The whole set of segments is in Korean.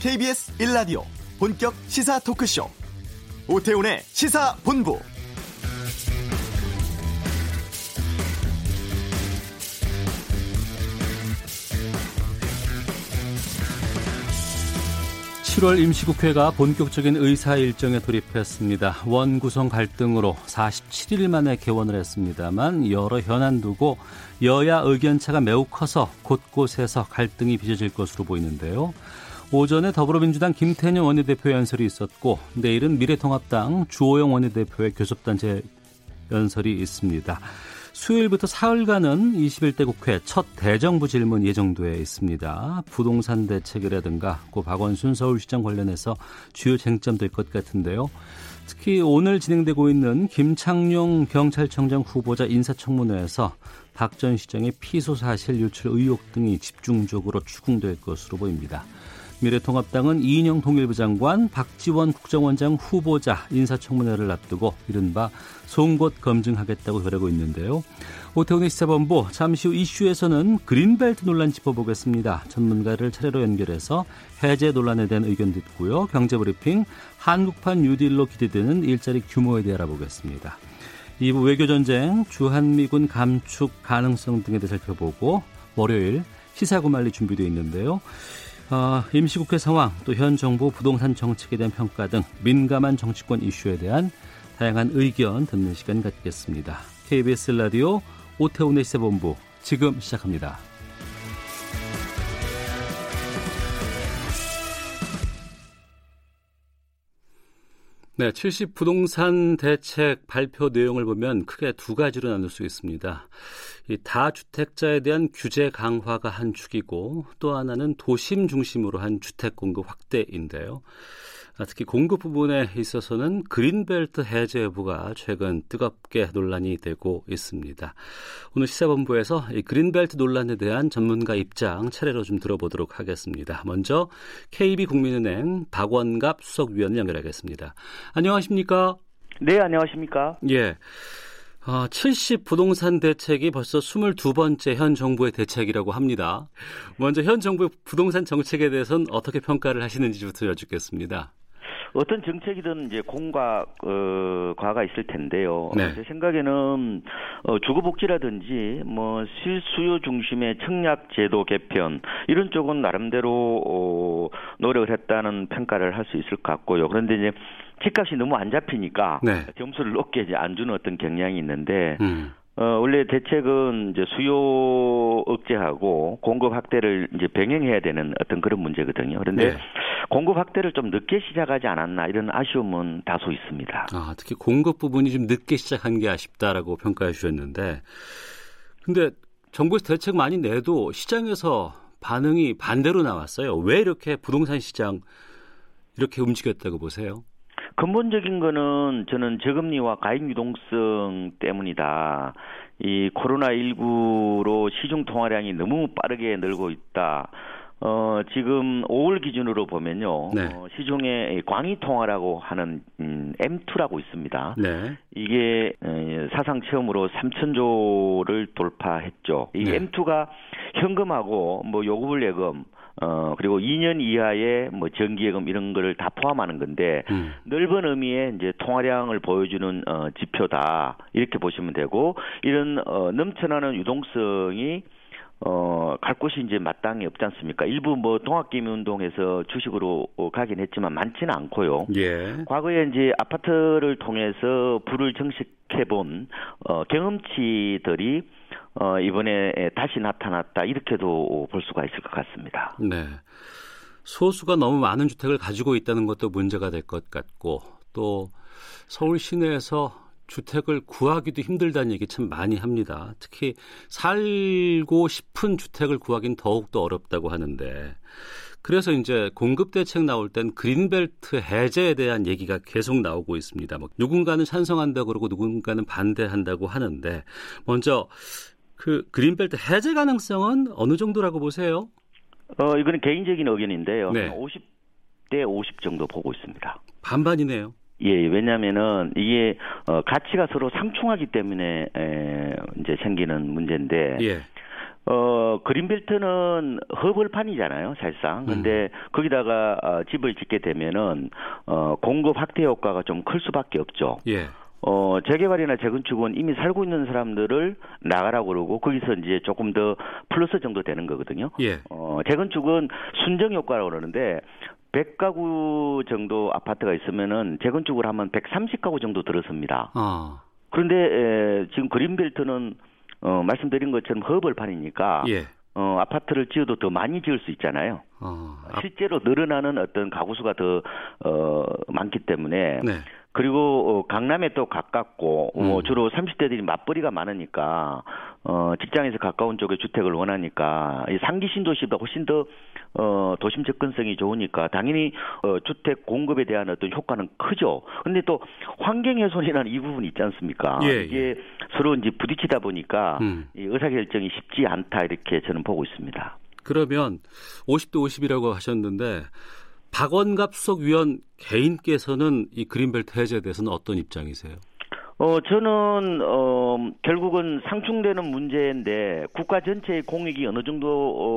KBS 1라디오 본격 시사 토크쇼 오태훈의 시사본부 (7월) 임시국회가 본격적인 의사 일정에 돌입했습니다. 원 구성 갈등으로 (47일) 만에 개원을 했습니다만 여러 현안 두고 여야 의견차가 매우 커서 곳곳에서 갈등이 빚어질 것으로 보이는데요. 오전에 더불어민주당 김태년 원내대표 연설이 있었고 내일은 미래통합당 주호영 원내대표의 교섭단체 연설이 있습니다. 수요일부터 사흘간은 21대 국회 첫 대정부 질문 예정돼 있습니다. 부동산 대책이라든가 고 박원순 서울시장 관련해서 주요 쟁점 될 것 같은데요. 특히 오늘 진행되고 있는 김창룡 경찰청장 후보자 인사청문회에서 박 전 시장의 피소 사실 유출 의혹 등이 집중적으로 추궁될 것으로 보입니다. 미래통합당은 이인영 통일부 장관, 박지원 국정원장 후보자 인사청문회를 앞두고 이른바 송곳 검증하겠다고 결하고 있는데요. 오태훈의 시사본부 잠시 후 이슈에서는 그린벨트 논란 짚어보겠습니다. 전문가를 차례로 연결해서 해제 논란에 대한 의견 듣고요. 경제브리핑 한국판 뉴딜로 기대되는 일자리 규모에 대해 알아보겠습니다. 2부 외교전쟁, 주한미군 감축 가능성 등에 대해 살펴보고 월요일 시사구말리 준비되어 있는데요. 어, 임시국회 상황, 또 현 정부 부동산 정책에 대한 평가 등 민감한 정치권 이슈에 대한 다양한 의견 듣는 시간 갖겠습니다. KBS 라디오 오태훈의 시사본부 지금 시작합니다. 네, 70 부동산 대책 발표 내용을 보면 크게 두 가지로 나눌 수 있습니다. 이 다주택자에 대한 규제 강화가 한 축이고 또 하나는 도심 중심으로 한 주택 공급 확대인데요. 아, 특히 공급 부분에 있어서는 그린벨트 해제 여부가 최근 뜨겁게 논란이 되고 있습니다. 오늘 시사본부에서 이 그린벨트 논란에 대한 전문가 입장 차례로 좀 들어보도록 하겠습니다. 먼저 KB국민은행 박원갑 수석위원을 연결하겠습니다. 안녕하십니까? 네, 안녕하십니까? 예. 아, 70 부동산 대책이 벌써 22번째 현 정부의 대책이라고 합니다. 먼저 현 정부의 부동산 정책에 대해서는 어떻게 평가를 하시는지부터 여쭙겠습니다. 어떤 정책이든 이제 공과 어, 과가 있을 텐데요. 네. 제 생각에는 어, 주거복지라든지 뭐 실수요 중심의 청약 제도 개편 이런 쪽은 나름대로 어, 노력을 했다는 평가를 할 수 있을 것 같고요. 그런데 이제 집값이 너무 안 잡히니까 네. 점수를 높게 이제 안 주는 어떤 경향이 있는데 음. 어, 원래 대책은 이제 수요 억제하고 공급 확대를 이제 병행해야 되는 어떤 그런 문제거든요. 그런데 네. 공급 확대를 좀 늦게 시작하지 않았나 이런 아쉬움은 다소 있습니다. 아, 특히 공급 부분이 좀 늦게 시작한 게 아쉽다라고 평가해 주셨는데 근데 정부에서 대책 많이 내도 시장에서 반응이 반대로 나왔어요. 왜 이렇게 부동산 시장 이렇게 움직였다고 보세요? 근본적인 거는 저는 저금리와 가입 유동성 때문이다. 이 코로나19로 시중 통화량이 너무 빠르게 늘고 있다. 어, 지금 5월 기준으로 보면요. 네. 어, 시중에 광희 통화라고 하는 음, M2라고 있습니다. 네. 이게 에, 사상 처음으로 3천조를 돌파했죠. 이 네. M2가 현금하고 뭐 요구불 예금 어 그리고 2년 이하의 뭐 정기예금 이런 거를 다 포함하는 건데 음. 넓은 의미의 이제 통화량을 보여주는 어 지표다 이렇게 보시면 되고 이런 어 넘쳐나는 유동성이 어, 갈 곳이 이제 마땅히 없지 않습니까? 일부 뭐 동학개미 운동에서 주식으로 가긴 했지만 많지는 않고요. 예. 과거에 이제 아파트를 통해서 불을 정식해 본 어, 경험치들이 어, 이번에 다시 나타났다 이렇게도 볼 수가 있을 것 같습니다. 네. 소수가 너무 많은 주택을 가지고 있다는 것도 문제가 될 것 같고 또 서울 시내에서 주택을 구하기도 힘들다는 얘기 참 많이 합니다. 특히 살고 싶은 주택을 구하기는 더욱더 어렵다고 하는데 그래서 이제 공급 대책 나올 땐 그린벨트 해제에 대한 얘기가 계속 나오고 있습니다. 뭐 누군가는 찬성한다 그러고 누군가는 반대한다고 하는데 먼저 그 그린벨트 해제 가능성은 어느 정도라고 보세요? 어, 이거는 개인적인 의견인데요. 네. 50대 50 정도 보고 있습니다. 반반이네요. 예, 왜냐면은 이게 어 가치가 서로 상충하기 때문에 에 이제 생기는 문제인데 예. 어, 그린벨트는 허벌판이잖아요, 사실상. 근데 음. 거기다가 어, 집을 짓게 되면은 어, 공급 확대 효과가 좀 클 수밖에 없죠. 예. 어, 재개발이나 재건축은 이미 살고 있는 사람들을 나가라고 그러고 거기서 이제 조금 더 플러스 정도 되는 거거든요. 예. 어, 재건축은 순정 효과라고 그러는데 100가구 정도 아파트가 있으면은 재건축을 하면 130가구 정도 들었습니다. 아. 그런데 에, 지금 그린벨트는 어, 말씀드린 것처럼 허벌판이니까 예. 어, 아파트를 지어도 더 많이 지을 수 있잖아요. 어. 실제로 늘어나는 어떤 가구 수가 더 어, 많기 때문에 네. 그리고 어, 강남에 또 가깝고 어, 음. 주로 30대들이 맞벌이가 많으니까 어, 직장에서 가까운 쪽에 주택을 원하니까 이 상기 신도시보다 훨씬 더 어, 도심 접근성이 좋으니까 당연히 어, 주택 공급에 대한 어떤 효과는 크죠. 근데 또 환경 훼손이라는 이 부분이 있지 않습니까? 예, 이게 서로 이제 부딪히다 보니까 음. 이 의사결정이 쉽지 않다 이렇게 저는 보고 있습니다. 그러면 50대 50이라고 하셨는데 박원갑 수석위원 개인께서는 이 그린벨트 해제에 대해서는 어떤 입장이세요? 어, 저는, 어, 결국은 상충되는 문제인데, 국가 전체의 공익이 어느 정도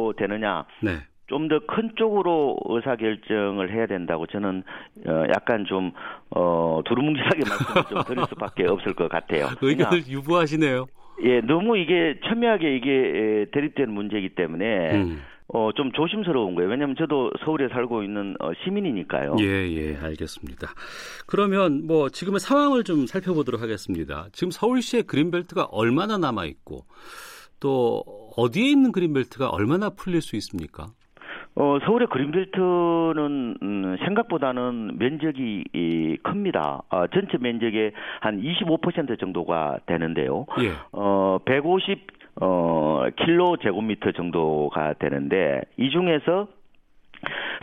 어, 되느냐, 네. 좀 더 큰 쪽으로 의사결정을 해야 된다고 저는, 어, 약간 좀, 어, 두루뭉실하게 말씀을 좀 드릴 수밖에 없을 것 같아요. 의견을 유보하시네요. 예, 너무 이게 첨예하게 이게 대립되는 문제이기 때문에, 음. 어, 좀 조심스러운 거예요. 왜냐하면 저도 서울에 살고 있는 어, 시민이니까요. 예, 예, 알겠습니다. 그러면 뭐 지금의 상황을 좀 살펴보도록 하겠습니다. 지금 서울시의 그린벨트가 얼마나 남아 있고 또 어디에 있는 그린벨트가 얼마나 풀릴 수 있습니까? 어, 서울의 그린벨트는 음, 생각보다는 면적이 이, 큽니다. 어, 전체 면적의 한 25% 정도가 되는데요. 예. 어, 150 어, 킬로 제곱미터 정도가 되는데 이 중에서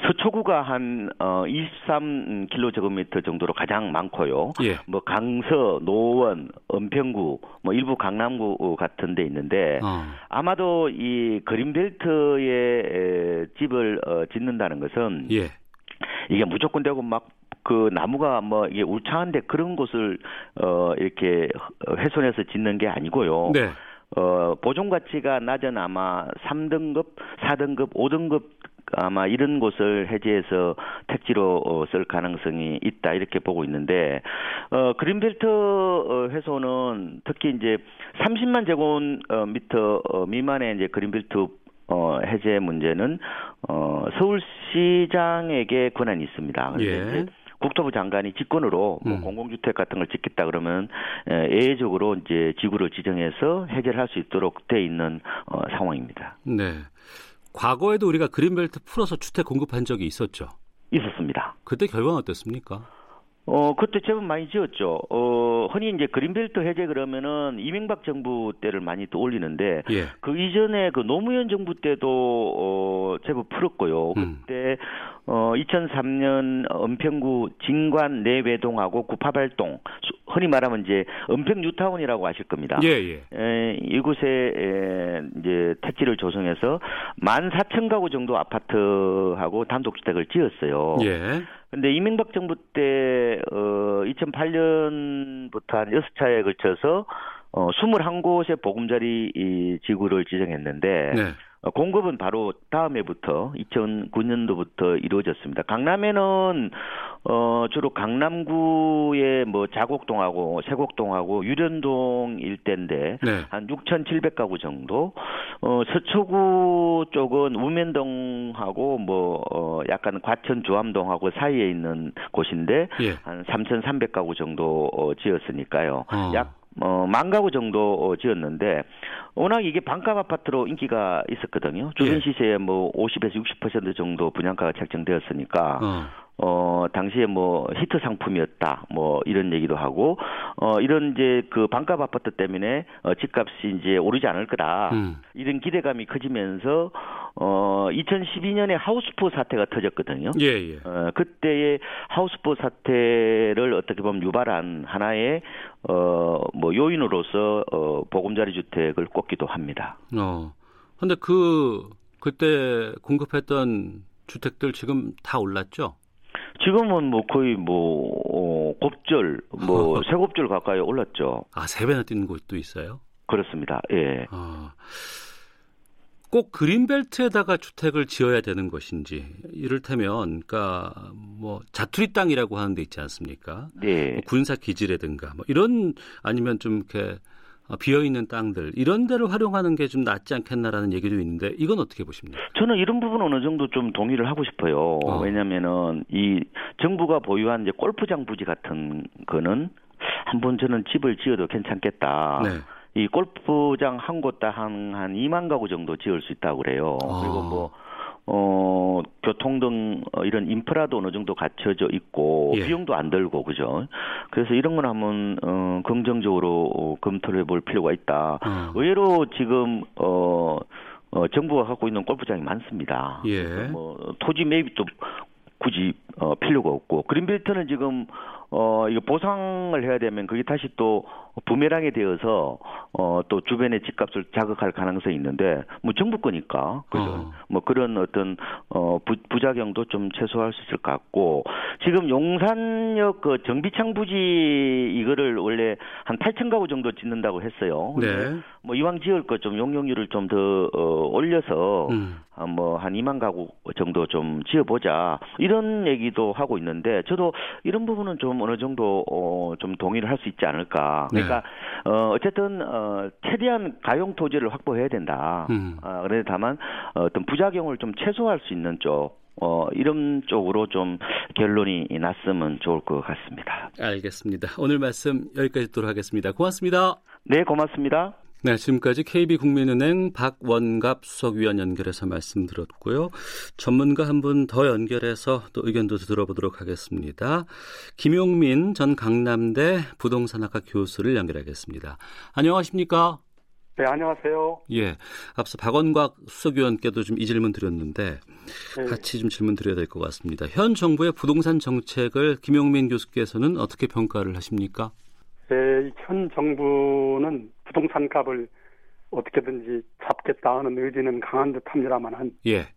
서초구가 한 어, 23킬로 제곱미터 정도로 가장 많고요. 예. 뭐 강서, 노원, 은평구, 뭐 일부 강남구 같은 데 있는데 어. 아마도 이 그린벨트에 에, 집을 어, 짓는다는 것은 예. 이게 무조건 되고 막그 나무가 뭐 이게 울창한데 그런 곳을 어 이렇게 훼손해서 짓는 게 아니고요. 네. 어 보존 가치가 낮은 아마 3등급, 4등급, 5등급 아마 이런 곳을 해제해서 택지로 어, 쓸 가능성이 있다 이렇게 보고 있는데 어 그린벨트 어, 훼손은 특히 이제 30만 제곱미터 어, 미만의 이제 그린벨트 어, 해제 문제는 어, 서울시장에게 권한이 있습니다. 그래서 예. 국토부 장관이 직권으로 뭐 음. 공공주택 같은 걸 짓겠다 그러면 에, 예외적으로 이제 지구를 지정해서 해결할 수 있도록 돼 있는 어, 상황입니다. 네. 과거에도 우리가 그린벨트 풀어서 주택 공급한 적이 있었죠. 있었습니다. 그때 결과는 어땠습니까? 어, 그때 제법 많이 지었죠. 어, 흔히 이제 그린벨트 해제 그러면은 이명박 정부 때를 많이 떠올리는데 예. 그 이전에 그 노무현 정부 때도 어, 제법 풀었고요. 음. 그때 어, 2003년 은평구 진관 내외동하고 구파발동 수- 흔히 말하면 이제 은평 뉴타운이라고 아실 겁니다. 예, 예. 에, 이곳에 에, 이제 택지를 조성해서 14,000가구 정도 아파트하고 단독주택을 지었어요. 예. 근데 이명박 정부 때, 어, 2008년부터 한 6차에 걸쳐서, 어, 21곳의 보금자리 이 지구를 지정했는데, 네. 어, 공급은 바로 다음 해부터 2009년도부터 이루어졌습니다. 강남에는 어 주로 강남구의 뭐 자곡동하고 세곡동하고 유련동 일대인데 네. 한 6,700가구 정도. 어 서초구 쪽은 우면동하고 뭐 어, 약간 과천 주암동하고 사이에 있는 곳인데 예. 한 3,300가구 정도 어, 지었으니까요. 어. 약 어, 만 가구 정도 어, 지었는데, 워낙 이게 반값 아파트로 인기가 있었거든요. 주변 예. 시세의 뭐 50에서 60% 정도 분양가가 책정되었으니까, 어. 어, 당시에 뭐 히트 상품이었다. 뭐 이런 얘기도 하고 어 이런 이제 그 반값 아파트 때문에 어 집값이 이제 오르지 않을 거다. 음. 이런 기대감이 커지면서 어 2012년에 하우스포 사태가 터졌거든요. 예, 예. 어, 그때의 하우스포 사태를 어떻게 보면 유발한 하나의 어, 뭐 요인으로서 어, 보금자리 주택을 꼽기도 합니다. 어. 근데 그 그때 공급했던 주택들 지금 다 올랐죠? 지금은 뭐 거의 뭐 어, 곱절, 뭐 세 곱절 가까이 올랐죠. 아, 세 배나 뛰는 곳도 있어요? 그렇습니다. 예. 어. 꼭 그린벨트에다가 주택을 지어야 되는 것인지 이를테면 그러니까 뭐 자투리 땅이라고 하는 데 있지 않습니까? 네. 뭐 군사 기지라든가 뭐 이런 아니면 좀 이렇게 비어 있는 땅들 이런 데를 활용하는 게 좀 낫지 않겠나라는 얘기도 있는데 이건 어떻게 보십니까? 저는 이런 부분 어느 정도 좀 동의를 하고 싶어요. 어. 왜냐면은 이 정부가 보유한 이제 골프장 부지 같은 거는 한번 저는 집을 지어도 괜찮겠다. 네. 이 골프장 한 곳당 한, 한 2만 가구 정도 지을 수 있다고 그래요. 아. 그리고 뭐, 어, 교통 등 어, 이런 인프라도 어느 정도 갖춰져 있고 예. 비용도 안 들고 그죠. 그래서 이런 건 한번 어, 긍정적으로 어, 검토를 해볼 필요가 있다. 어. 의외로 지금 어, 어 정부가 갖고 있는 골프장이 많습니다. 예. 뭐 토지 매입도 굳이 어, 필요가 없고 그린벨트는 지금 어, 이거 보상을 해야 되면 그게 다시 또 부메랑이 되어서 어, 또 주변의 집값을 자극할 가능성이 있는데 뭐 정부 거니까 그죠? 어. 뭐 그런 어떤 어, 부, 부작용도 좀 최소화할 수 있을 것 같고 지금 용산역 그 정비창 부지 이거를 원래 한 8천 가구 정도 짓는다고 했어요. 네. 뭐 이왕 지을 것좀 용적률을 좀더 어, 올려서 음. 어, 뭐한 2만 가구 정도 좀 지어보자 이런 얘기도 하고 있는데 저도 이런 부분은 좀 어느 정도 어, 좀 동의를 할 수 있지 않을까. 그러니까 네. 어, 어쨌든 어, 최대한 가용 토지를 확보해야 된다. 음. 어, 그래 다만 어떤 부작용을 좀 최소화할 수 있는 쪽. 어, 이런 쪽으로 좀 결론이 났으면 좋을 것 같습니다. 알겠습니다. 오늘 말씀 여기까지 듣도록 하겠습니다. 고맙습니다. 네, 고맙습니다. 네, 지금까지 KB국민은행 박원갑 수석위원 연결해서 말씀 들었고요. 전문가 한 분 더 연결해서 또 의견도 들어보도록 하겠습니다. 김용민 전 강남대 부동산학과 교수를 연결하겠습니다. 안녕하십니까? 네, 안녕하세요. 예, 앞서 박원곽 수석위원께도 좀 이 질문 드렸는데 네. 같이 좀 질문 드려야 될 것 같습니다. 현 정부의 부동산 정책을 김용민 교수께서는 어떻게 평가를 하십니까? 네, 현 정부는 부동산 값을 어떻게든지 잡겠다 하는 의지는 강한 듯 합니다만은 예.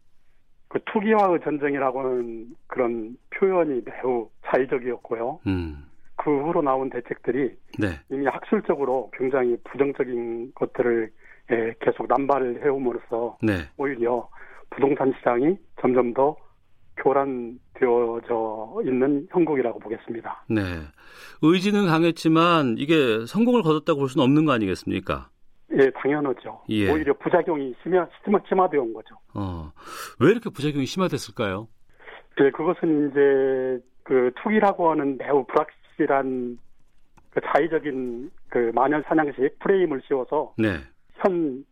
그 투기와의 전쟁이라고는 그런 표현이 매우 자의적이었고요. 음. 그 후로 나온 대책들이 네. 이미 학술적으로 굉장히 부정적인 것들을 예, 계속 남발을 해옴으로써 네. 오히려 부동산 시장이 점점 더 교란되어져 있는 형국이라고 보겠습니다. 네. 의지는 강했지만 이게 성공을 거뒀다고 볼 수는 없는 거 아니겠습니까? 예, 당연하죠. 예. 오히려 부작용이 심하, 심화되어 거죠. 어, 왜 이렇게 부작용이 심화됐을까요? 예, 그것은 이제 그 투기라고 하는 매우 불확실한 그 자의적인 그 마녀 사냥식 프레임을 씌워서 네. 현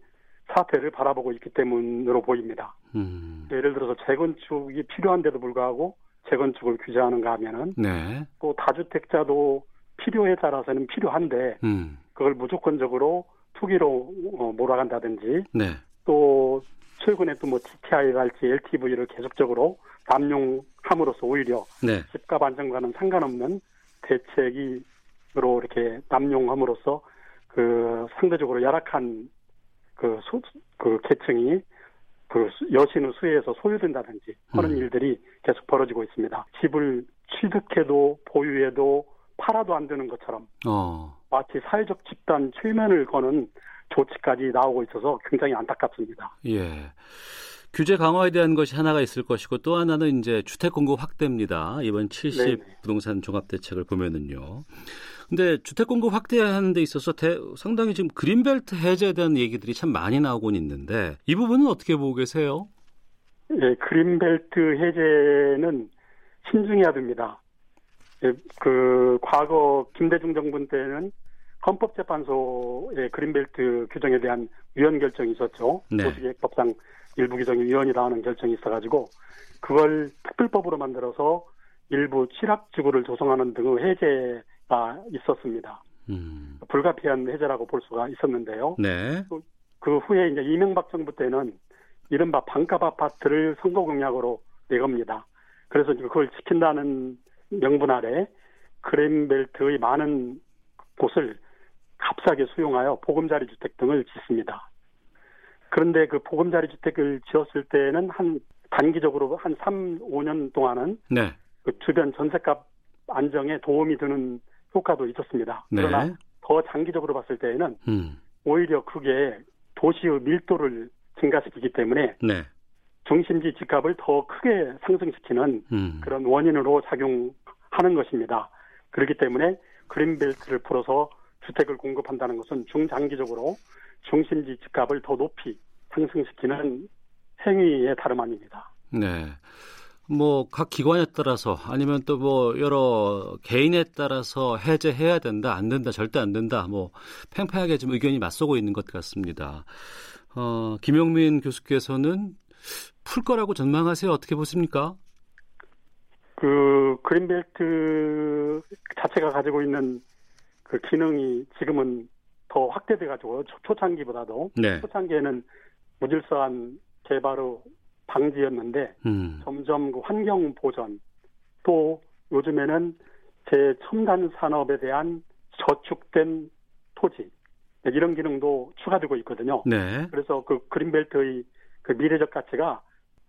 사태를 바라보고 있기 때문으로 보입니다. 음. 예를 들어서 재건축이 필요한데도 불구하고 재건축을 규제하는가 하면은 네. 또 다주택자도 필요에 따라서는 필요한데 음. 그걸 무조건적으로 투기로 어, 몰아간다든지 네. 또 최근에 또뭐 TTI랄지 LTV를 계속적으로 남용함으로써 오히려 네. 집값 안정과는 상관없는 대책이로 이렇게 남용함으로써 그 상대적으로 열악한 그, 소, 그 계층이 그 여신의 수혜에서 소유된다든지 하는 음. 일들이 계속 벌어지고 있습니다. 집을 취득해도 보유해도 팔아도 안 되는 것처럼 어. 마치 사회적 집단 최면을 거는 조치까지 나오고 있어서 굉장히 안타깝습니다. 예. 규제 강화에 대한 것이 하나가 있을 것이고 또 하나는 이제 주택 공급 확대입니다. 이번 70 네네. 부동산 종합 대책을 보면은요. 근데 주택 공급 확대하는 데 있어서 대, 상당히 지금 그린벨트 해제에 대한 얘기들이 참 많이 나오곤 있는데 이 부분은 어떻게 보고 계세요? 예, 그린벨트 해제는 신중해야 됩니다. 예, 그 과거 김대중 정부 때는 헌법재판소의 그린벨트 규정에 대한 위헌 결정이 있었죠. 네. 도시계획법상 일부 규정이 위헌이다 하는 결정이 있어가지고 그걸 특별법으로 만들어서 일부 취락지구를 조성하는 등의 해제 아, 있었습니다. 음. 불가피한 해제라고 볼 수가 있었는데요. 네. 그, 그 후에 이제 이명박 정부 때는 이른바 반값 아파트를 선거 공약으로 내겁니다. 그래서 그걸 지킨다는 명분 아래 그랜벨트의 많은 곳을 값싸게 수용하여 보금자리 주택 등을 짓습니다. 그런데 그 보금자리 주택을 지었을 때는 한 단기적으로 한 3, 5년 동안은 네. 그 주변 전세값 안정에 도움이 되는 효과도 있었습니다. 네. 그러나 더 장기적으로 봤을 때에는 음. 오히려 그게 도시의 밀도를 증가시키기 때문에 네. 중심지 집값을 더 크게 상승시키는 음. 그런 원인으로 작용하는 것입니다. 그렇기 때문에 그린벨트를 풀어서 주택을 공급한다는 것은 중장기적으로 중심지 집값을 더 높이 상승시키는 행위의 다름 아닙니다. 네. 뭐 각 기관에 따라서 아니면 또 뭐 여러 개인에 따라서 해제해야 된다, 안 된다, 절대 안 된다. 뭐 팽팽하게 좀 의견이 맞서고 있는 것 같습니다. 어, 김용민 교수께서는 풀 거라고 전망하세요. 어떻게 보십니까? 그 그린벨트 자체가 가지고 있는 그 기능이 지금은 더 확대돼 가지고 초창기보다도 네. 초창기에는 무질서한 개발의 방지였는데 음. 점점 그 환경 보전 또 요즘에는 제 첨단 산업에 대한 저축된 토지 이런 기능도 추가되고 있거든요. 네. 그래서 그 그린벨트의 그 미래적 가치가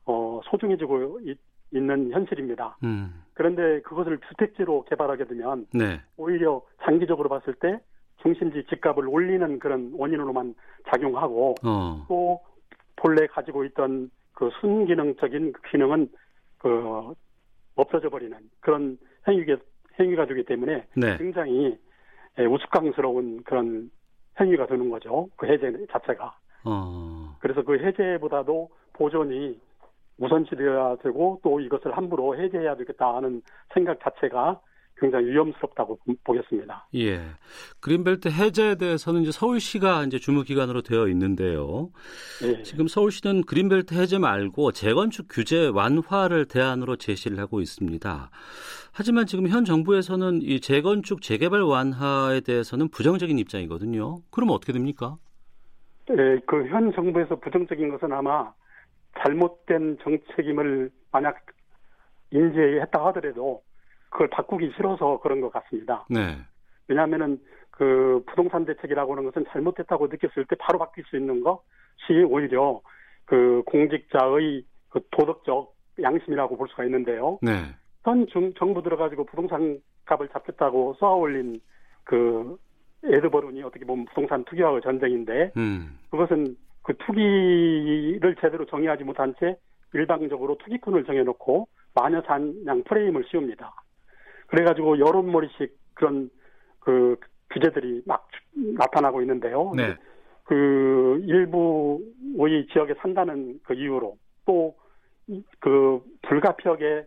어, 소중해지고 있, 는 현실입니다. 음. 그런데 그것을 주택지로 개발하게 되면 네. 오히려 장기적으로 봤을 때 중심지 집값을 올리는 그런 원인으로만 작용하고 어. 또 본래 가지고 있던 그 순기능적인 그 기능은 그 없어져 버리는 그런 행위가 행위가 되기 때문에 네. 굉장히 예, 우스꽝스러운 그런 행위가 되는 거죠. 그 해제 자체가. 어. 그래서 그 해제보다도 보존이 우선시되어야 되고 또 이것을 함부로 해제해야 되겠다 하는 생각 자체가 굉장히 위험스럽다고 보겠습니다. 예. 그린벨트 해제에 대해서는 이제 서울시가 이제 주무 기관으로 되어 있는데요. 예. 지금 서울시는 그린벨트 해제 말고 재건축 규제 완화를 대안으로 제시를 하고 있습니다. 하지만 지금 현 정부에서는 이 재건축 재개발 완화에 대해서는 부정적인 입장이거든요. 그럼 어떻게 됩니까? 네, 그현 정부에서 부정적인 것은 아마 잘못된 정책임을 만약 인지했다 하더라도 그걸 바꾸기 싫어서 그런 것 같습니다. 네. 왜냐하면은 그 부동산 대책이라고 하는 것은 잘못됐다고 느꼈을 때 바로 바뀔 수 있는 것이 오히려 그 공직자의 그 도덕적 양심이라고 볼 수가 있는데요. 네. 현 중, 정부 들어가지고 부동산 값을 잡겠다고 쏘아올린 그 에드버룬이 어떻게 보면 부동산 투기와의 전쟁인데 음. 그것은 그 투기를 제대로 정의하지 못한 채 일방적으로 투기꾼을 정해놓고 마녀 사냥 프레임을 씌웁니다. 그래가지고 여론몰이식 그런 그 규제들이 막 나타나고 있는데요. 네. 그 일부의 지역에 산다는 그 이유로 또 그 불가피하게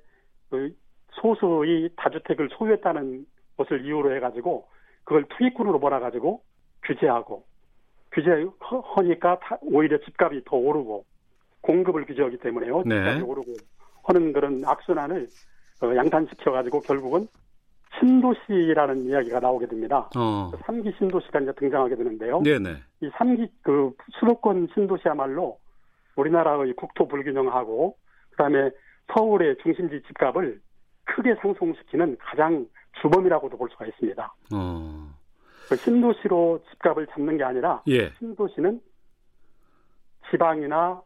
그 소수의 다주택을 소유했다는 것을 이유로 해가지고 그걸 투기꾼으로 몰아가지고 규제하고 규제하니까 오히려 집값이 더 오르고 공급을 규제하기 때문에요. 네. 집값이 오르고 하는 그런 악순환을 어, 양산시켜가지고 결국은 신도시라는 이야기가 나오게 됩니다. 어. 3기 그 신도시가 이제 등장하게 되는데요. 네네. 이 3기 그 수도권 신도시야말로 우리나라의 국토 불균형하고 그다음에 서울의 중심지 집값을 크게 상승시키는 가장 주범이라고 볼 수가 있습니다. 어. 그 신도시로 집값을 잡는 게 아니라 예. 신도시는 지방이나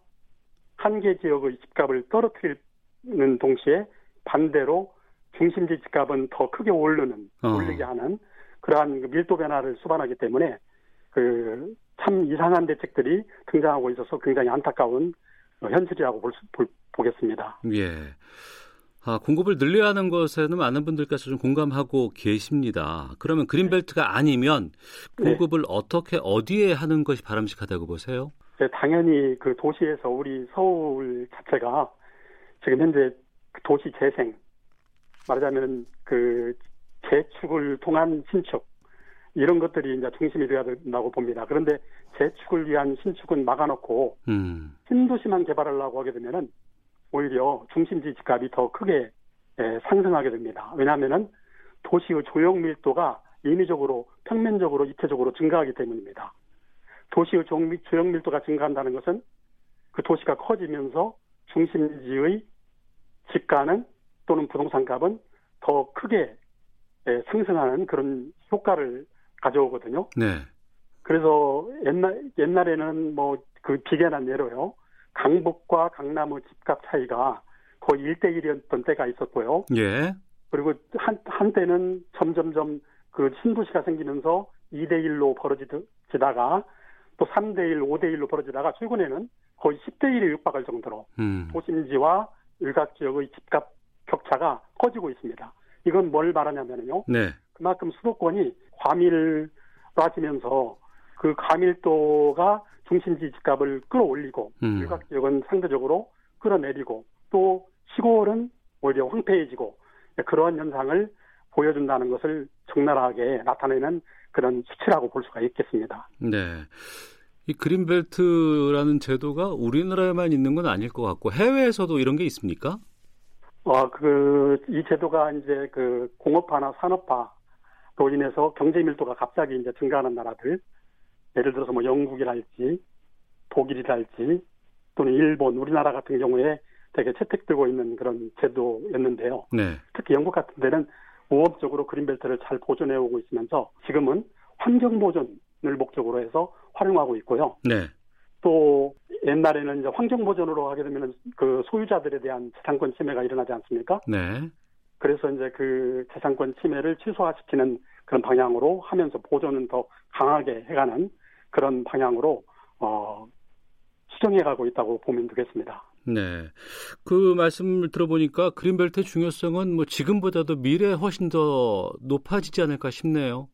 한계 지역의 집값을 떨어뜨리는 동시에 반대로 중심지 집값은 더 크게 오르는 어. 올리게 하는 그러한 그 밀도 변화를 수반하기 때문에 그 참 이상한 대책들이 등장하고 있어서 굉장히 안타까운 현실이라고 볼 수, 볼, 보겠습니다. 예. 아, 공급을 늘려야 하는 것에는 많은 분들께서 좀 공감하고 계십니다. 그러면 그린벨트가 아니면 공급을 네. 어떻게 어디에 하는 것이 바람직하다고 보세요? 네, 당연히 그 도시에서 우리 서울 자체가 지금 현재 그 도시 재생 말하자면 그 재축을 통한 신축 이런 것들이 이제 중심이 되어야 된다고 봅니다. 그런데 재축을 위한 신축은 막아놓고 음. 신도시만 개발하려고 하게 되면은 오히려 중심지 집값이 더 크게 예, 상승하게 됩니다. 왜냐하면은 도시의 조형 밀도가 인위적으로 평면적으로 입체적으로 증가하기 때문입니다. 도시의 조형 밀도가 증가한다는 것은 그 도시가 커지면서 중심지의 집가는 또는 부동산 값은 더 크게 예, 상승하는 그런 효과를 가져오거든요. 네. 그래서 옛날 옛날에는 뭐 그 비견한 예로요. 강북과 강남의 집값 차이가 거의 1대 1이었던 때가 있었고요. 예. 그리고 한, 한때는 점점점 그 신도시가 생기면서 2대 1로 벌어지다가 또 3대 1, 5대 1로 벌어지다가 최근에는 거의 10대 1에 육박할 정도로 음. 도심지와 일각 지역의 집값 격차가 커지고 있습니다. 이건 뭘 말하냐면요. 네. 그만큼 수도권이 과밀화지면서 그 과밀도가 중심지 집값을 끌어올리고 음. 일각 지역은 상대적으로 끌어내리고 또 시골은 오히려 황폐해지고 그러한 현상을 보여준다는 것을 적나라하게 나타내는 그런 수치라고 볼 수가 있겠습니다. 네. 이 그린벨트라는 제도가 우리나라에만 있는 건 아닐 것 같고 해외에서도 이런 게 있습니까? 어, 그, 이 제도가 이제 그 공업화나 산업화로 인해서 경제 밀도가 갑자기 이제 증가하는 나라들, 예를 들어서 뭐 영국이랄지, 독일이랄지, 또는 일본, 우리나라 같은 경우에 되게 채택되고 있는 그런 제도였는데요. 네. 특히 영국 같은 데는 모험적으로 그린벨트를 잘 보존해 오고 있으면서 지금은 환경 보존을 목적으로 해서 활용하고 있고요. 네. 또 옛날에는 이제 환경 보존으로 하게 되면 그 소유자들에 대한 재산권 침해가 일어나지 않습니까? 네. 그래서 이제 그 재산권 침해를 최소화시키는 그런 방향으로 하면서 보존은 더 강하게 해가는 그런 방향으로 어 수정해 가고 있다고 보면 되겠습니다. 네. 그 말씀을 들어보니까 그린벨트의 중요성은 뭐 지금보다도 미래에 훨씬 더 높아지지 않을까 싶네요.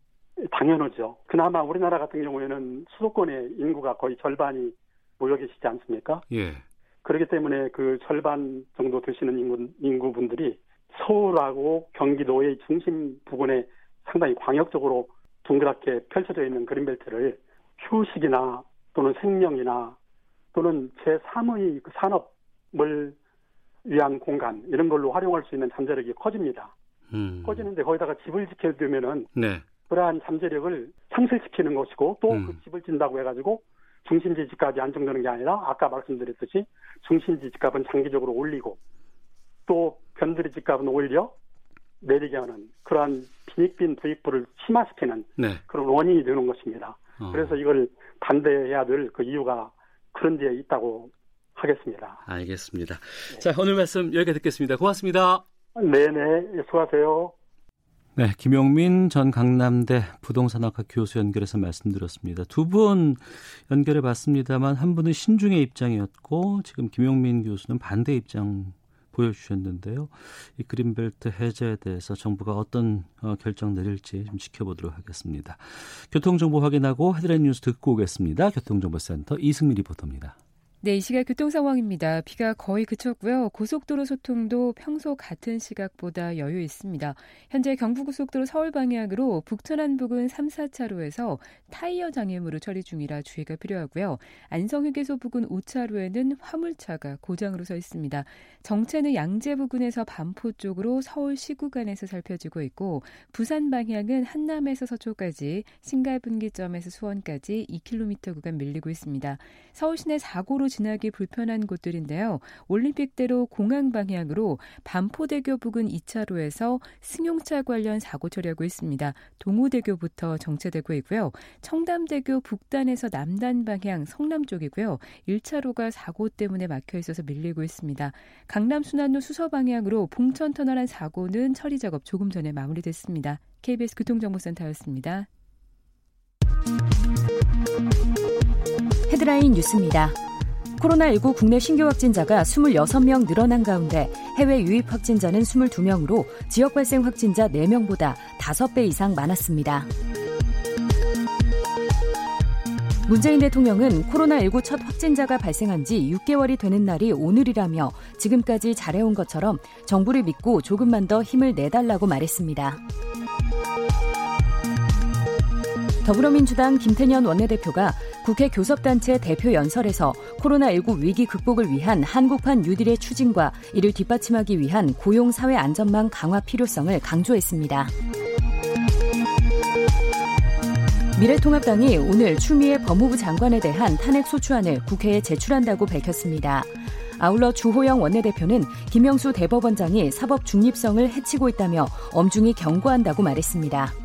당연하죠. 그나마 우리나라 같은 경우에는 수도권의 인구가 거의 절반이 모여 계시지 않습니까? 예. 그렇기 때문에 그 절반 정도 되시는 인구, 인구분들이 서울하고 경기도의 중심 부근에 상당히 광역적으로 둥그랗게 펼쳐져 있는 그린벨트를 휴식이나 또는 생명이나 또는 제3의 그 산업을 위한 공간 이런 걸로 활용할 수 있는 잠재력이 커집니다. 음. 커지는데 거기다가 집을 지켜 두면은 네. 그러한 잠재력을 상실시키는 것이고 또그 음. 집을 진다고 해가지고 중심지 집값이 안정되는 게 아니라 아까 말씀드렸듯이 중심지 집값은 장기적으로 올리고 또 변두리 집값은 오히려 내리게 하는 그러한 빈익빈 부익부를 심화시키는 네. 그런 원인이 되는 것입니다. 어. 그래서 이걸 반대해야 될 그 이유가 그런 데에 있다고 하겠습니다. 알겠습니다. 네. 자, 오늘 말씀 여기까지 듣겠습니다. 고맙습니다. 네네, 수고하세요. 네, 김용민 전 강남대 부동산학과 교수 연결해서 말씀드렸습니다. 두 분 연결해 봤습니다만 한 분은 신중의 입장이었고 지금 김용민 교수는 반대 입장 보여주셨는데요. 이 그린벨트 해제에 대해서 정부가 어떤 어, 결정 내릴지 좀 지켜보도록 하겠습니다. 교통정보 확인하고 헤드라인 뉴스 듣고 오겠습니다. 교통정보센터 이승미 리포터입니다. 네, 이 시각 교통 상황입니다. 비가 거의 그쳤고요. 고속도로 소통도 평소 같은 시각보다 여유 있습니다. 현재 경부고속도로 서울 방향으로 북천안 부근 3, 4차로에서 타이어 장애물을 처리 중이라 주의가 필요하고요. 안성휴게소 부근 5차로에는 화물차가 고장으로 서 있습니다. 정체는 양재 부근에서 반포 쪽으로 서울 시구간에서 살펴지고 있고 부산 방향은 한남에서 서초까지 신갈분기점에서 수원까지 2km 구간 밀리고 있습니다. 서울 시내 사고로 지나기 불편한 곳들인데요. 올림픽대로 공항 방향으로 반포대교 부근 2차로에서 승용차 관련 사고 처리하고 있습니다. 동호대교부터 정체되고 있고요. 청담대교 북단에서 남단 방향 성남 쪽이고요. 1차로가 사고 때문에 막혀 있어서 밀리고 있습니다. 강남 순환로 수서 방향으로 봉천 터널한 사고는 처리 작업 조금 전에 마무리됐습니다. KBS 교통정보센터였습니다. 헤드라인 뉴스입니다. 코로나19 국내 신규 확진자가 26명 늘어난 가운데 해외 유입 확진자는 22명으로 지역 발생 확진자 4명보다 5배 이상 많았습니다. 문재인 대통령은 코로나19 첫 확진자가 발생한 지 6개월이 되는 날이 오늘이라며 지금까지 잘해온 것처럼 정부를 믿고 조금만 더 힘을 내달라고 말했습니다. 더불어민주당 김태년 원내대표가 국회 교섭단체 대표 연설에서 코로나19 위기 극복을 위한 한국판 뉴딜의 추진과 이를 뒷받침하기 위한 고용사회 안전망 강화 필요성을 강조했습니다. 미래통합당이 오늘 추미애 법무부 장관에 대한 탄핵 소추안을 국회에 제출한다고 밝혔습니다. 아울러 주호영 원내대표는 김영수 대법원장이 사법 중립성을 해치고 있다며 엄중히 경고한다고 말했습니다.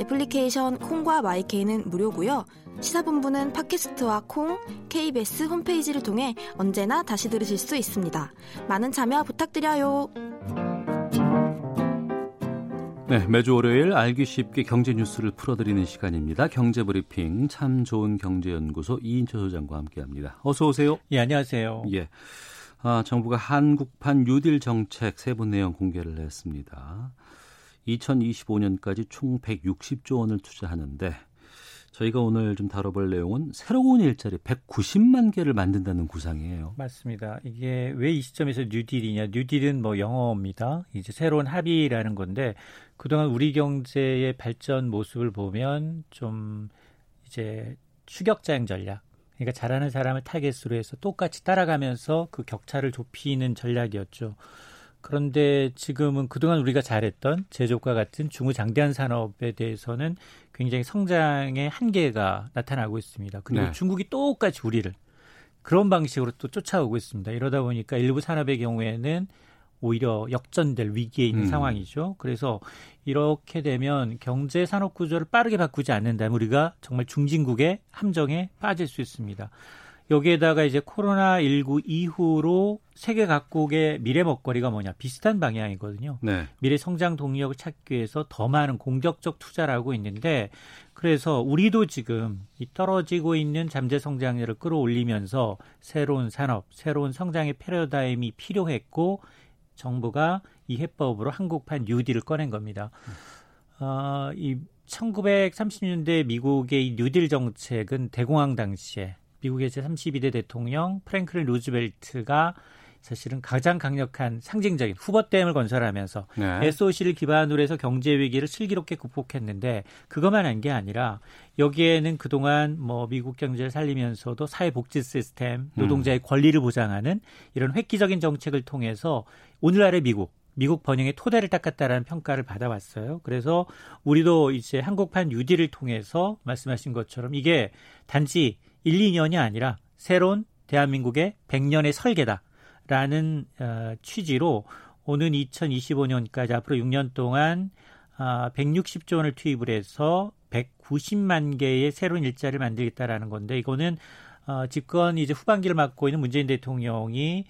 애플리케이션 콩과 마이케이는 무료고요. 시사본부는 팟캐스트와 콩, KBS 홈페이지를 통해 언제나 다시 들으실 수 있습니다. 많은 참여 부탁드려요. 네, 매주 월요일 알기 쉽게 경제 뉴스를 풀어드리는 시간입니다. 경제 브리핑 참 좋은 경제연구소 이인철 소장과 함께합니다. 어서 오세요. 예, 안녕하세요. 예, 아, 정부가 한국판 뉴딜 정책 세부 내용 공개를 했습니다. 2025년까지 총 160조 원을 투자하는데 저희가 오늘 좀 다뤄볼 내용은 새로운 일자리 190만 개를 만든다는 구상이에요. 맞습니다. 이게 왜 이 시점에서 뉴딜이냐? 뉴딜은 뭐 영어입니다. 이제 새로운 합의라는 건데 그동안 우리 경제의 발전 모습을 보면 좀 이제 추격자형 전략. 그러니까 잘하는 사람을 타겟으로 해서 똑같이 따라가면서 그 격차를 좁히는 전략이었죠. 그런데 지금은 그동안 우리가 잘했던 제조업과 같은 중후장대한 산업에 대해서는 굉장히 성장의 한계가 나타나고 있습니다. 그리고 네. 중국이 똑같이 우리를 그런 방식으로 또 쫓아오고 있습니다. 이러다 보니까 일부 산업의 경우에는 오히려 역전될 위기에 있는 음. 상황이죠. 그래서 이렇게 되면 경제 산업 구조를 빠르게 바꾸지 않는다면 우리가 정말 중진국의 함정에 빠질 수 있습니다. 여기에다가 이제 코로나 19 이후로 세계 각국의 미래 먹거리가 뭐냐 비슷한 방향이거든요. 네. 미래 성장 동력을 찾기 위해서 더 많은 공격적 투자를 하고 있는데 그래서 우리도 지금 이 떨어지고 있는 잠재 성장률을 끌어올리면서 새로운 산업, 새로운 성장의 패러다임이 필요했고 정부가 이 해법으로 한국판 뉴딜을 꺼낸 겁니다. 어, 이 1930년대 미국의 이 뉴딜 정책은 대공황 당시에 미국의 제32대 대통령 프랭클린 루즈벨트가 사실은 가장 강력한 상징적인 후보댐을 건설하면서 네. SOC를 기반으로 해서 경제 위기를 슬기롭게 극복했는데 그것만 한 게 아니라 여기에는 그동안 뭐 미국 경제를 살리면서도 사회 복지 시스템, 노동자의 음. 권리를 보장하는 이런 획기적인 정책을 통해서 오늘날의 미국 미국 번영의 토대를 닦았다라는 평가를 받아왔어요. 그래서 우리도 이제 한국판 뉴딜을 통해서 말씀하신 것처럼 이게 단지 1, 2년이 아니라 새로운 대한민국의 100년의 설계다라는 어, 취지로 오는 2025년까지 앞으로 6년 동안 아, 160조 원을 투입을 해서 190만 개의 새로운 일자리를 만들겠다라는 건데 이거는 어, 집권 이제 후반기를 맡고 있는 문재인 대통령이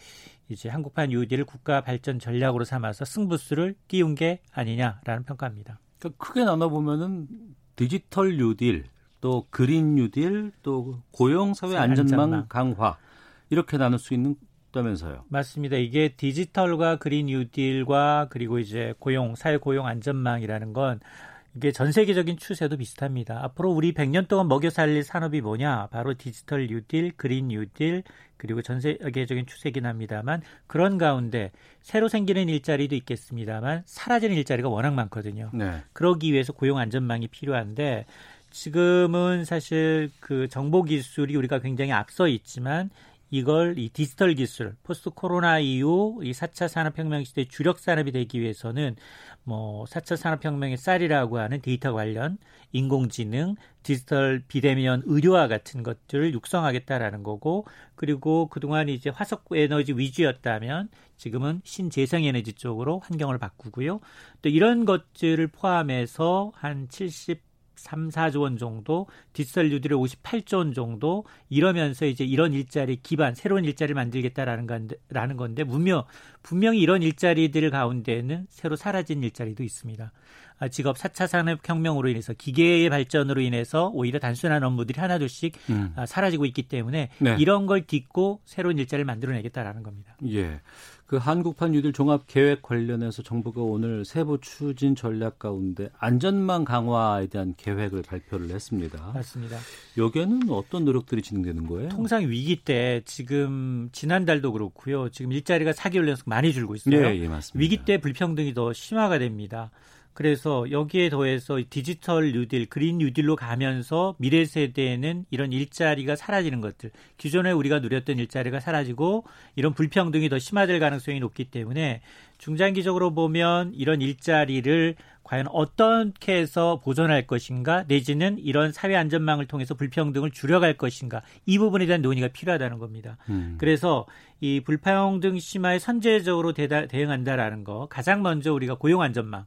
이제 한국판 뉴딜을 국가 발전 전략으로 삼아서 승부수를 띄운 게 아니냐라는 평가입니다. 그러니까 크게 나눠 보면은 디지털 뉴딜, 또 그린 뉴딜, 또 고용 사회 안전망, 강화 이렇게 나눌 수 있는 다면서요. 맞습니다. 이게 디지털과 그린 뉴딜과 그리고 이제 고용 사회 고용 안전망이라는 건 이게 전 세계적인 추세도 비슷합니다. 앞으로 우리 100년 동안 먹여 살릴 산업이 뭐냐? 바로 디지털 뉴딜, 그린 뉴딜, 그리고 전 세계적인 추세긴 합니다만 그런 가운데 새로 생기는 일자리도 있겠습니다만 사라지는 일자리가 워낙 많거든요. 네. 그러기 위해서 고용 안전망이 필요한데 지금은 사실 그 정보 기술이 우리가 굉장히 앞서 있지만 이걸 이 디지털 기술, 포스트 코로나 이후 이 4차 산업혁명 시대 주력 산업이 되기 위해서는 뭐 4차 산업혁명의 쌀이라고 하는 데이터 관련 인공지능, 디지털 비대면 의료와 같은 것들을 육성하겠다라는 거고 그리고 그동안 이제 화석 에너지 위주였다면 지금은 신재생 에너지 쪽으로 환경을 바꾸고요. 또 이런 것들을 포함해서 한 70, 3, 4조 원 정도, 디지털 뉴딜의 58조 원 정도 이러면서 이제 이런 일자리 기반 새로운 일자리를 만들겠다라는 건데 라는 건데 분명 분명히 이런 일자리들 가운데는 새로 사라진 일자리도 있습니다. 아, 직업 4차 산업혁명으로 인해서 기계의 발전으로 인해서 오히려 단순한 업무들이 하나둘씩 음. 아, 사라지고 있기 때문에 네. 이런 걸 딛고 새로운 일자리를 만들어내겠다라는 겁니다. 예. 그 한국판 뉴딜 종합 계획 관련해서 정부가 오늘 세부 추진 전략 가운데 안전망 강화에 대한 계획을 발표를 했습니다. 맞습니다. 여기에는 어떤 노력들이 진행되는 거예요? 통상 위기 때 지금 지난달도 그렇고요. 지금 일자리가 4개월 연속 많이 줄고 있어요. 네, 예, 맞습니다. 위기 때 불평등이 더 심화가 됩니다. 그래서 여기에 더해서 디지털 뉴딜, 그린 뉴딜로 가면서 미래 세대에는 이런 일자리가 사라지는 것들, 기존에 우리가 누렸던 일자리가 사라지고 이런 불평등이 더 심화될 가능성이 높기 때문에 중장기적으로 보면 이런 일자리를 과연 어떻게 해서 보존할 것인가 내지는 이런 사회 안전망을 통해서 불평등을 줄여갈 것인가 이 부분에 대한 논의가 필요하다는 겁니다. 음. 그래서 이 불평등 심화에 선제적으로 대응한다라는 거 가장 먼저 우리가 고용 안전망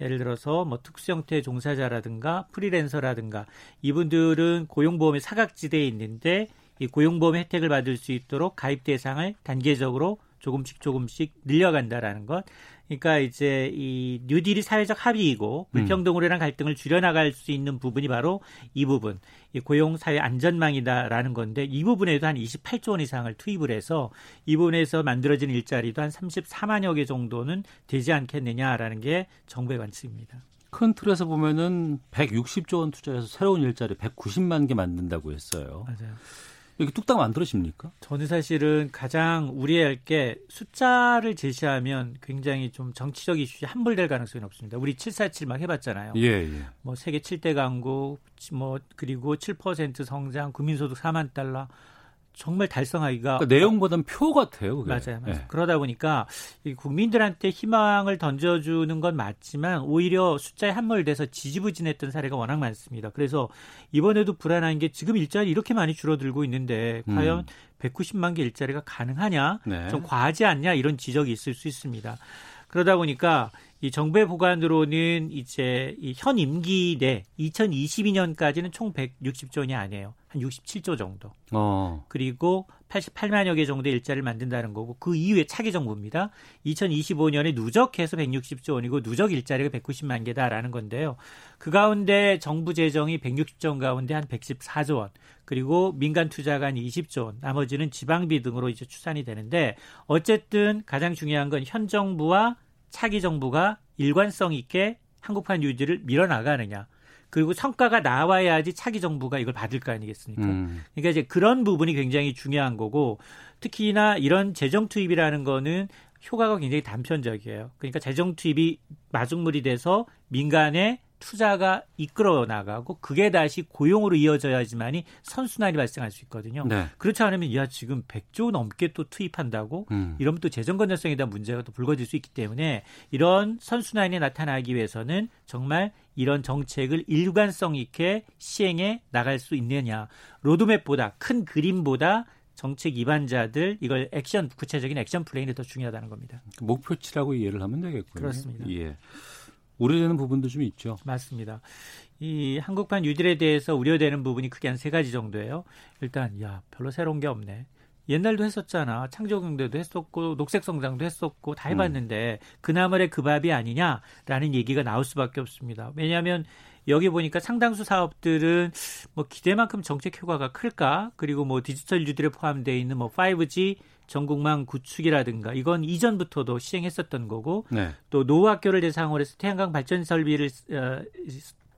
예를 들어서 뭐 특수 형태 종사자라든가 프리랜서라든가 이분들은 고용보험의 사각지대에 있는데 이 고용보험 혜택을 받을 수 있도록 가입 대상을 단계적으로 조금씩 조금씩 늘려간다라는 것. 그러니까 이제 이 뉴딜이 사회적 합의이고 음. 불평등으로 인한 갈등을 줄여나갈 수 있는 부분이 바로 이 부분, 이 고용 사회 안전망이다라는 건데 이 부분에도 한 28조 원 이상을 투입을 해서 이 부분에서 만들어진 일자리도 한 34만여 개 정도는 되지 않겠느냐라는 게 정부의 관측입니다. 큰 틀에서 보면은 160조 원 투자해서 새로운 일자리 190만 개 만든다고 했어요. 맞아요. 이렇게 뚝딱 만들어집니까? 저는 사실은 가장 우려할 게 숫자를 제시하면 굉장히 좀 정치적 이슈에 함몰될 가능성이 높습니다. 우리 747 막 해봤잖아요. 예, 예. 뭐 세계 7대 강국, 뭐 그리고 7% 성장, 국민소득 4만 달러. 정말 달성하기가 그러니까 내용보다는 표 같아요. 그게. 맞아요, 맞아요. 네. 그러다 보니까 국민들한테 희망을 던져주는 건 맞지만 오히려 숫자에 함몰돼서 지지부진했던 사례가 워낙 많습니다. 그래서 이번에도 불안한 게 지금 일자리 이렇게 많이 줄어들고 있는데 음. 과연 190만 개 일자리가 가능하냐, 네. 좀 과하지 않냐 이런 지적이 있을 수 있습니다. 그러다 보니까 이 정부의 보관으로는 이제 이현 임기 내 2022년까지는 총 160조 원이 아니에요. 한 67조 정도. 어. 그리고 88만여 개 정도의 일자리를 만든다는 거고 그 이후에 차기 정부입니다. 2025년에 누적해서 160조 원이고 누적 일자리가 190만 개다라는 건데요. 그 가운데 정부 재정이 160조 원 가운데 한 114조 원 그리고 민간 투자가 한 20조 원 나머지는 지방비 등으로 이제 추산이 되는데 어쨌든 가장 중요한 건 현 정부와 차기 정부가 일관성 있게 한국판 유지를 밀어나가느냐. 그리고 성과가 나와야지 차기 정부가 이걸 받을 거 아니겠습니까? 음. 그러니까 이제 그런 부분이 굉장히 중요한 거고 특히나 이런 재정 투입이라는 거는 효과가 굉장히 단편적이에요. 그러니까 재정 투입이 마중물이 돼서 민간의 투자가 이끌어 나가고 그게 다시 고용으로 이어져야지만이 선순환이 발생할 수 있거든요. 네. 그렇지 않으면 야 지금 100조 넘게 또 투입한다고 음. 이러면 또 재정 건전성에 대한 문제가 또 불거질 수 있기 때문에 이런 선순환이 나타나기 위해서는 정말 이런 정책을 일관성 있게 시행해 나갈 수 있느냐 로드맵보다 큰 그림보다 정책 입안자들 이걸 액션 구체적인 액션 플레이는 더 중요하다는 겁니다. 목표치라고 이해를 하면 되겠군요. 그렇습니다. 예. 우려되는 부분도 좀 있죠. 맞습니다. 이 한국판 뉴딜에 대해서 우려되는 부분이 크게 한 세 가지 정도예요. 일단 야 별로 새로운 게 없네. 옛날도 했었잖아. 창조경제도 했었고 녹색 성장도 했었고 다 해봤는데 음. 그나물의 그 밥이 아니냐라는 얘기가 나올 수밖에 없습니다. 왜냐하면 여기 보니까 상당수 사업들은 뭐 기대만큼 정책 효과가 클까? 그리고 뭐 디지털 뉴딜에 포함되어 있는 뭐 5G 전국망 구축이라든가 이건 이전부터도 시행했었던 거고 네. 또 노후학교를 대상으로 해서 태양광 발전 설비를 어,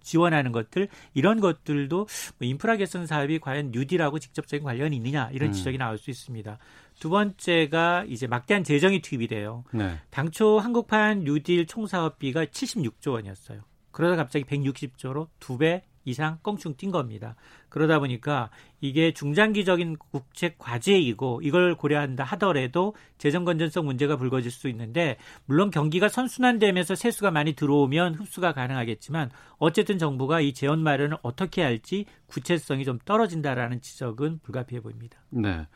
지원하는 것들 이런 것들도 뭐 인프라 개선 사업이 과연 뉴딜하고 직접적인 관련이 있느냐 이런 음. 지적이 나올 수 있습니다. 두 번째가 이제 막대한 재정이 투입이 돼요. 네. 당초 한국판 뉴딜 총사업비가 76조 원이었어요. 그러다 갑자기 160조로 두 배 이상 껑충 뛴 겁니다. 그러다 보니까 이게 중장기적인 국책 과제이고 이걸 고려한다 하더라도 재정 건전성 문제가 불거질 수 있는데 물론 경기가 선순환되면서 세수가 많이 들어오면 흡수가 가능하겠지만 어쨌든 정부가 이 재원 마련을 어떻게 할지 구체성이 좀 떨어진다라는 지적은 불가피해 보입니다. 네.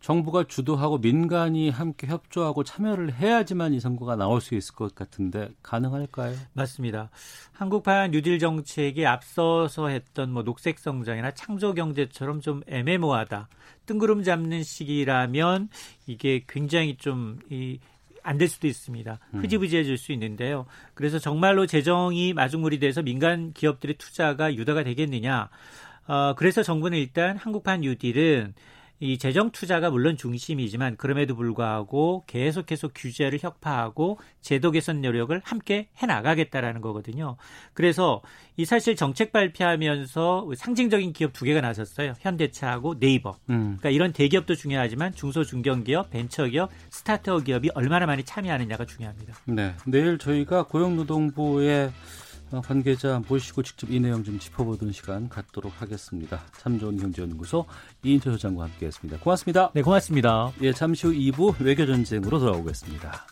정부가 주도하고 민간이 함께 협조하고 참여를 해야지만 이 선거가 나올 수 있을 것 같은데 가능할까요? 맞습니다. 한국판 뉴딜 정책에 앞서서 했던 뭐 녹색 성장이나 창조 경제처럼 좀 애매모하다. 뜬구름 잡는 시기라면 이게 굉장히 좀이 안될 수도 있습니다. 음. 흐지부지해질 수 있는데요. 그래서 정말로 재정이 마중물이 돼서 민간 기업들의 투자가 유도가 되겠느냐. 어, 그래서 정부는 일단 한국판 뉴딜은 이 재정 투자가 물론 중심이지만 그럼에도 불구하고 계속해서 규제를 혁파하고 제도 개선 노력을 함께 해 나가겠다라는 거거든요. 그래서 이 사실 정책 발표하면서 상징적인 기업 두 개가 나섰어요. 현대차하고 네이버. 음. 그러니까 이런 대기업도 중요하지만 중소 중견 기업, 벤처 기업, 스타트업 기업이 얼마나 많이 참여하느냐가 중요합니다. 네. 내일 저희가 고용노동부의 어, 관계자 모시고 직접 이 내용 좀 짚어보는 시간 갖도록 하겠습니다. 참 좋은 경제연구소 이인철 소장과 함께했습니다. 고맙습니다. 네, 고맙습니다. 예, 잠시 후 2부 외교전쟁으로 돌아오겠습니다.